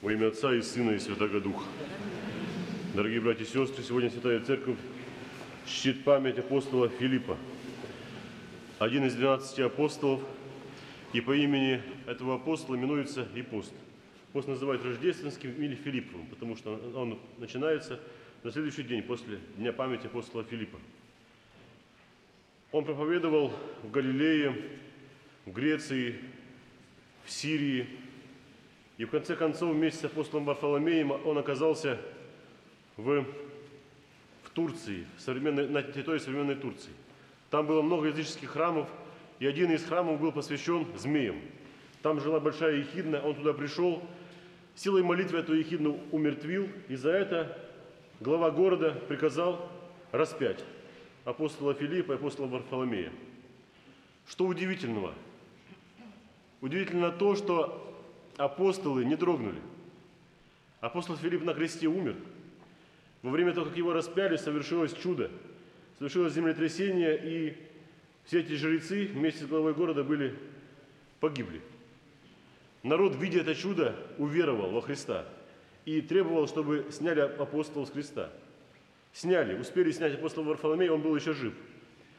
Во имя Отца и Сына и Святого Духа. Дорогие братья и сестры, сегодня Святая Церковь чтит память апостола Филиппа, один из двенадцати апостолов, и по имени этого апостола именуется и пост. Пост называют рождественским или Филипповым, потому что он начинается на следующий день после Дня памяти апостола Филиппа. Он проповедовал в Галилее, в Греции, в Сирии, и в конце концов вместе с апостолом Варфоломеем он оказался в, в Турции, в современной, на территории современной Турции. Там было много языческих храмов, и один из храмов был посвящен змеям. Там жила большая ехидна, он туда пришел, силой молитвы эту ехидну умертвил, и за это глава города приказал распять апостола Филиппа и апостола Варфоломея. Что удивительного? Удивительно то, что апостолы не дрогнули. Апостол Филипп на кресте умер. Во время того, как его распяли, совершилось чудо. Совершилось землетрясение, и все эти жрецы вместе с главой города были погибли. Народ, видя это чудо, уверовал во Христа и требовал, чтобы сняли апостола с креста. Сняли, успели снять апостола Варфоломея, он был еще жив.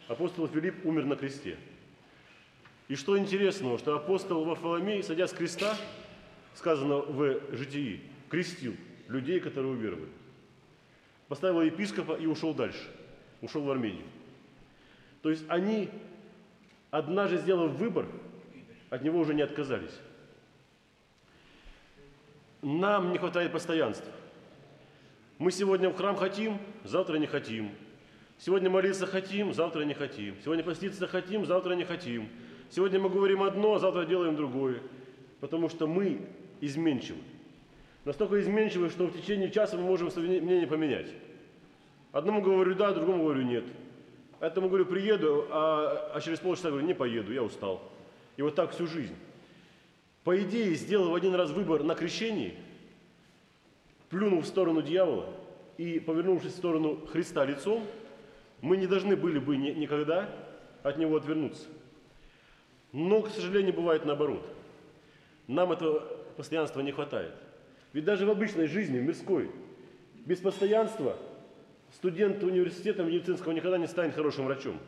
Апостол Филипп умер на кресте. И что интересного, что апостол Варфоломей, садя с креста, сказано в житии, крестил людей, которые уверовали. Поставил епископа и ушел дальше, ушел в Армению. То есть они, однажды сделав выбор, от него уже не отказались. Нам не хватает постоянства. Мы сегодня в храм хотим, завтра не хотим. Сегодня молиться хотим, завтра не хотим. Сегодня поститься хотим, завтра не хотим. Сегодня мы говорим одно, а завтра делаем другое. Потому что мы изменчивы. Настолько изменчивы, что в течение часа мы можем свое мнение поменять. Одному говорю да, другому говорю нет. Этому говорю приеду, а, а через полчаса говорю не поеду, я устал. И вот так всю жизнь. По идее, сделав один раз выбор на крещении, плюнув в сторону дьявола и повернувшись в сторону Христа лицом, мы не должны были бы никогда от него отвернуться. Но, к сожалению, бывает наоборот. Нам этого постоянства не хватает. Ведь даже в обычной жизни, в мирской, без постоянства студент университета медицинского никогда не станет хорошим врачом.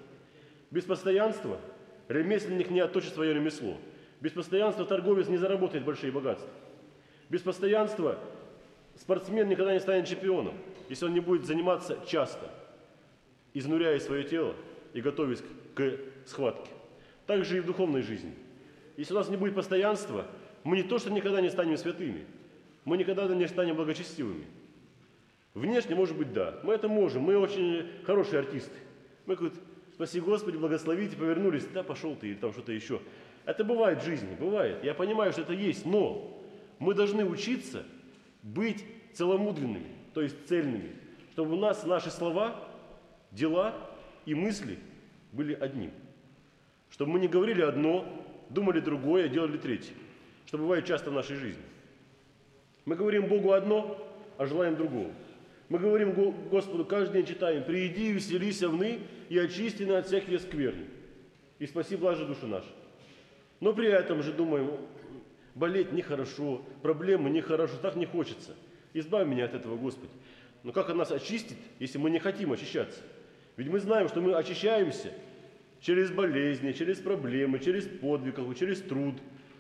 Без постоянства ремесленник не отточит свое ремесло. Без постоянства торговец не заработает большие богатства. Без постоянства спортсмен никогда не станет чемпионом, если он не будет заниматься часто, изнуряя свое тело и готовясь к схватке. Так же и в духовной жизни. Если у нас не будет постоянства, мы не то, что никогда не станем святыми, мы никогда не станем благочестивыми. Внешне, может быть, да. Мы это можем. Мы очень хорошие артисты. Мы говорим, спаси Господи, благословите, повернулись, да, пошел ты, или там что-то еще. Это бывает в жизни, бывает. Я понимаю, что это есть, но мы должны учиться быть целомудренными, то есть цельными, чтобы у нас наши слова, дела и мысли были одним. Чтобы мы не говорили одно, думали другое, делали третье. Что бывает часто в нашей жизни. Мы говорим Богу одно, а желаем другого. Мы говорим Господу, каждый день читаем, «Прииди и веселись овны, и очисти на от всех скверны, и спаси блажи души наши». Но при этом же думаем, болеть нехорошо, проблемы нехорошо, так не хочется. Избавь меня от этого, Господи. Но как Он нас очистит, если мы не хотим очищаться? Ведь мы знаем, что мы очищаемся через болезни, через проблемы, через подвиг, через труд,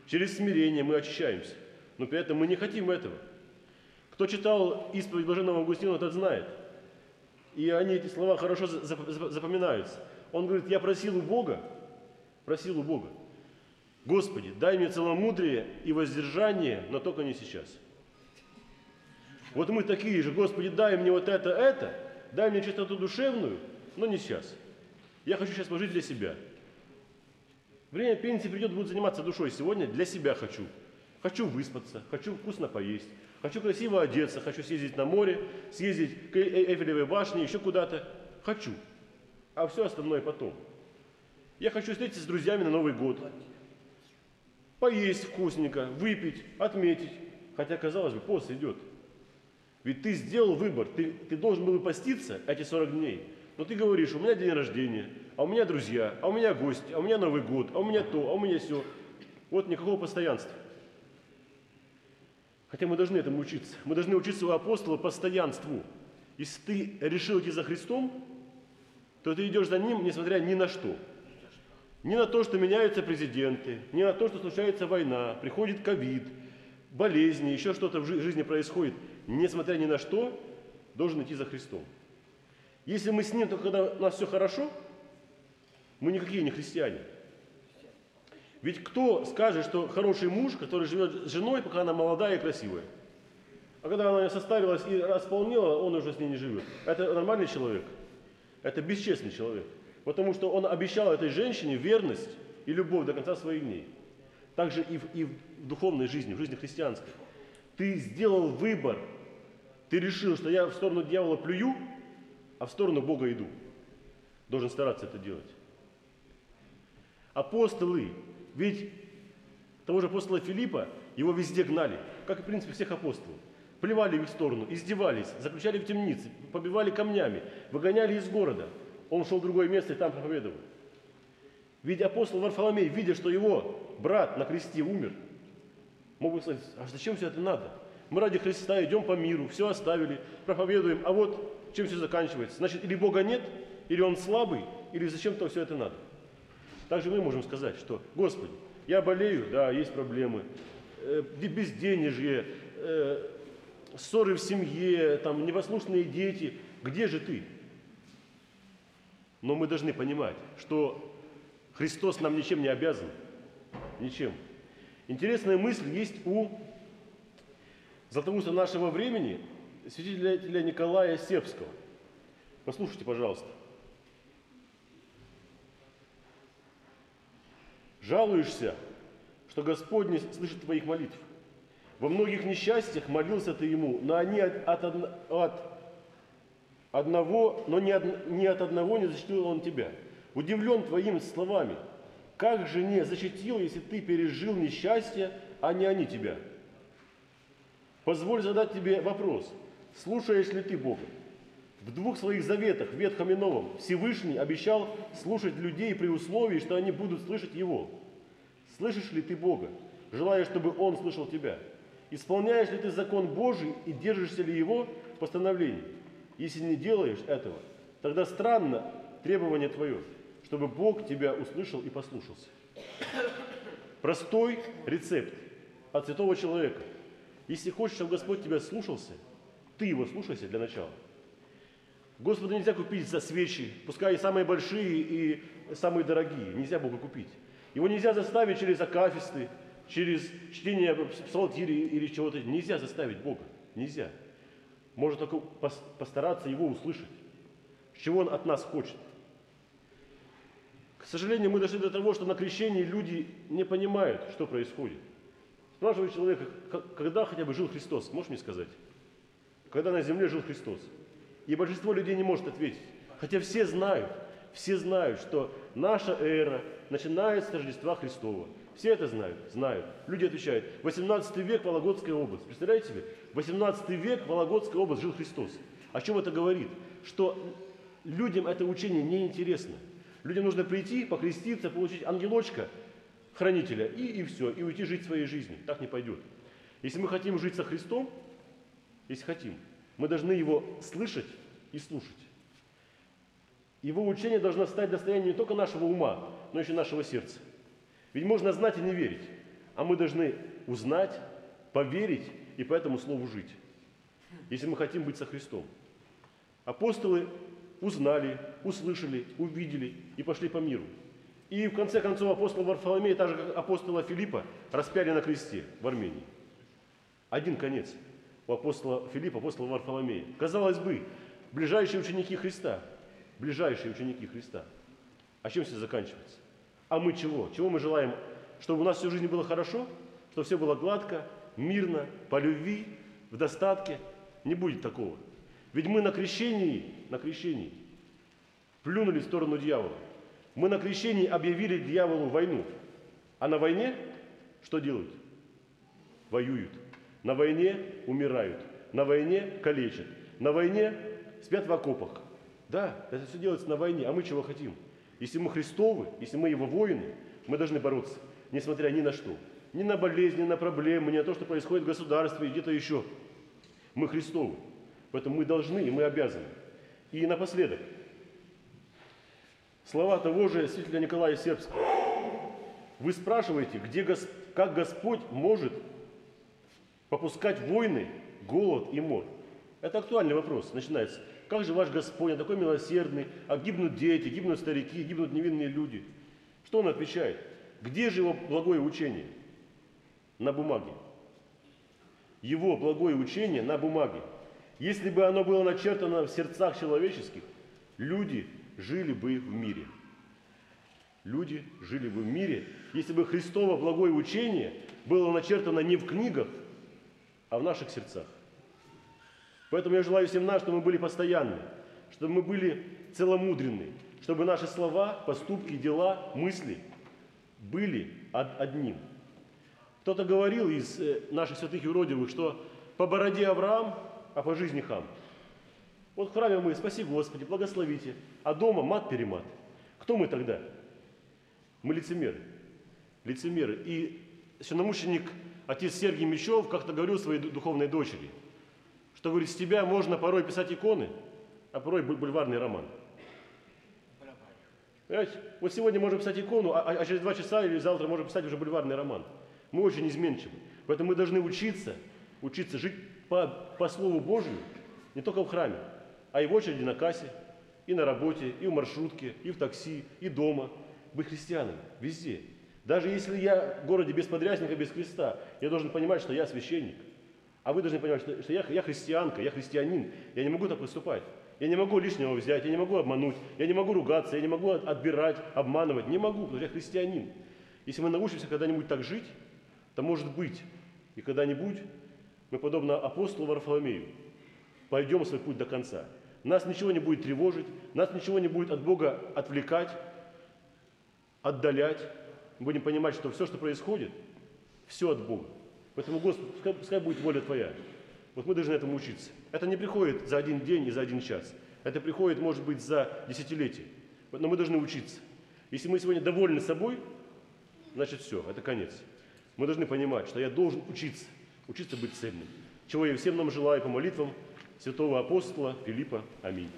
через смирение мы очищаемся. Но при этом мы не хотим этого. Кто читал исповедь Блаженного Августина, тот знает. И они эти слова хорошо запоминаются. Он говорит, я просил у Бога, просил у Бога, Господи, дай мне целомудрие и воздержание, но только не сейчас. Вот мы такие же, Господи, дай мне вот это, это, дай мне чистоту душевную, но не сейчас. Я хочу сейчас пожить для себя. Время пенсии придет, буду заниматься душой. Сегодня для себя хочу. Хочу выспаться, хочу вкусно поесть, хочу красиво одеться, хочу съездить на море, съездить к Эйфелевой башне, еще куда-то. Хочу. А все остальное потом. Я хочу встретиться с друзьями на Новый год. Поесть вкусненько, выпить, отметить. Хотя, казалось бы, пост идет. Ведь ты сделал выбор, ты, ты должен был поститься эти 40 дней. Но ты говоришь, у меня день рождения, а у меня друзья, а у меня гости, а у меня Новый год, а у меня то, а у меня все. Вот никакого постоянства. Хотя мы должны этому учиться. Мы должны учиться у апостола постоянству. Если ты решил идти за Христом, то ты идешь за Ним, несмотря ни на что. Ни на то, что меняются президенты, ни на то, что случается война, приходит ковид, болезни, еще что-то в жизни происходит. Несмотря ни на что, должен идти за Христом. Если мы с Ним, только когда у нас все хорошо, мы никакие не христиане. Ведь кто скажет, что хороший муж, который живет с женой, пока она молодая и красивая? А когда она состарилась и располнела, он уже с ней не живет. Это нормальный человек? Это бесчестный человек. Потому что он обещал этой женщине верность и любовь до конца своих дней. Также и в, и в духовной жизни, в жизни христианской. Ты сделал выбор. Ты решил, что я в сторону дьявола плюю, а в сторону Бога иду. Должен стараться это делать. Апостолы, ведь того же апостола Филиппа, его везде гнали, как и, в принципе, всех апостолов. Плевали в их сторону, издевались, заключали в темнице, побивали камнями, выгоняли из города. Он шел в другое место и там проповедовал. Ведь апостол Варфоломей, видя, что его брат на кресте умер, мог бы сказать, а зачем все это надо? Мы ради Христа идем по миру, все оставили, проповедуем, а вот чем все заканчивается? Значит, или Бога нет, или Он слабый, или зачем-то все это надо. Также мы можем сказать, что, Господи, я болею, да, есть проблемы, э, безденежье, э, ссоры в семье, там, непослушные дети, где же ты? Но мы должны понимать, что Христос нам ничем не обязан, ничем. Интересная мысль есть у Златоуста нашего времени, святителя Николая Сербского. Послушайте, пожалуйста. Жалуешься, что Господь не слышит твоих молитв. Во многих несчастьях молился ты Ему, но они от, от, от одного, но ни от, ни от одного не защитил Он тебя. Удивлен твоими словами. Как же не защитил, если ты пережил несчастье, а не они тебя? Позволь задать тебе вопрос. Слушаешь ли ты Бога? В двух своих заветах, Ветхом и Новом, Всевышний обещал слушать людей при условии, что они будут слышать Его. Слышишь ли ты Бога, желая, чтобы Он слышал тебя? Исполняешь ли ты закон Божий и держишься ли Его постановлений? Если не делаешь этого, тогда странно требование твое, чтобы Бог тебя услышал и послушался. Простой рецепт от святого человека. Если хочешь, чтобы Господь тебя слушался, ты его слушайся для начала – Господу нельзя купить за свечи, пускай и самые большие, и самые дорогие. Нельзя Бога купить. Его нельзя заставить через акафисты, через чтение псалтири или чего-то. Нельзя заставить Бога. Нельзя. Можно только постараться Его услышать. Чего Он от нас хочет. К сожалению, мы дошли до того, что на крещении люди не понимают, что происходит. Спрашиваю человека, когда хотя бы жил Христос, можешь мне сказать? Когда на земле жил Христос? И большинство людей не может ответить. Хотя все знают, все знают, что наша эра начинается с Рождества Христова. Все это знают, знают. Люди отвечают, 18 век Вологодская область. Представляете себе? 18 век Вологодская область жил Христос. О чем это говорит? Что людям это учение неинтересно. Людям нужно прийти, покреститься, получить ангелочка, хранителя, и, и все, и уйти жить своей жизнью. Так не пойдет. Если мы хотим жить со Христом, если хотим, мы должны его слышать и слушать. Его учение должно стать достоянием не только нашего ума, но еще нашего сердца. Ведь можно знать и не верить, а мы должны узнать, поверить и по этому слову жить, если мы хотим быть со Христом. Апостолы узнали, услышали, увидели и пошли по миру. И в конце концов апостол Варфоломей, так же как апостола Филиппа, распяли на кресте в Армении. Один конец – у апостола Филиппа, апостола Варфоломея. Казалось бы, ближайшие ученики Христа, ближайшие ученики Христа. А чем все заканчивается? А мы чего? Чего мы желаем? Чтобы у нас всю жизнь было хорошо? Чтобы все было гладко, мирно, по любви, в достатке? Не будет такого. Ведь мы на крещении, на крещении плюнули в сторону дьявола. Мы на крещении объявили дьяволу войну. А на войне что делают? Воюют. На войне умирают, на войне калечат, на войне спят в окопах. Да, это все делается на войне, а мы чего хотим? Если мы Христовы, если мы Его воины, мы должны бороться. несмотря ни на что. Ни на болезни, ни на проблемы, ни на то, что происходит в государстве и где-то еще. Мы Христовы. Поэтому мы должны и мы обязаны. И напоследок, слова того же святителя Николая Сербского. Вы спрашиваете, где, как Господь может попускать войны, голод и мор? Это актуальный вопрос. Начинается. Как же ваш Господь, такой милосердный, а гибнут дети, гибнут старики, гибнут невинные люди? Что он отвечает? Где же его благое учение? На бумаге. Его благое учение на бумаге. Если бы оно было начертано в сердцах человеческих, люди жили бы в мире. Люди жили бы в мире, если бы Христово благое учение было начертано не в книгах, а в наших сердцах. Поэтому я желаю всем нам, чтобы мы были постоянны, чтобы мы были целомудренны, чтобы наши слова, поступки, дела, мысли были од- одним. Кто-то говорил из э, наших святых и уродивых, что по бороде Авраам, а по жизни хам. Вот в храме мы «Спаси Господи, благословите», а дома мат-перемат. Кто мы тогда? Мы лицемеры. Лицемеры. И священномученик отец Сергий Мещов как-то говорил своей ду- духовной дочери, что, говорит, с тебя можно порой писать иконы, а порой буль- бульварный роман. Понимаете? Вот сегодня можем писать икону, а, а через два часа или завтра можем писать уже бульварный роман. Мы очень изменчивы. Поэтому мы должны учиться, учиться жить по, по Слову Божию, не только в храме, а и в очереди на кассе, и на работе, и в маршрутке, и в такси, и дома. Быть христианами везде. Даже если я в городе без подрясника, без креста, я должен понимать, что я священник. А вы должны понимать, что, что я, я христианка, я христианин. Я не могу так поступать. Я не могу лишнего взять, я не могу обмануть, я не могу ругаться, я не могу от- отбирать, обманывать. Не могу, потому что я христианин. Если мы научимся когда-нибудь так жить, то может быть, и когда-нибудь мы, подобно апостолу Варфоломею, пойдем свой путь до конца. Нас ничего не будет тревожить, нас ничего не будет от Бога отвлекать, отдалять. Мы будем понимать, что все, что происходит, все от Бога. Поэтому, Господи, пускай, пускай будет воля Твоя. Вот мы должны этому учиться. Это не приходит за один день и за один час. Это приходит, может быть, за десятилетия. Но мы должны учиться. Если мы сегодня довольны собой, значит все, это конец. Мы должны понимать, что я должен учиться, учиться быть цельным. Чего я всем нам желаю по молитвам святого апостола Филиппа. Аминь.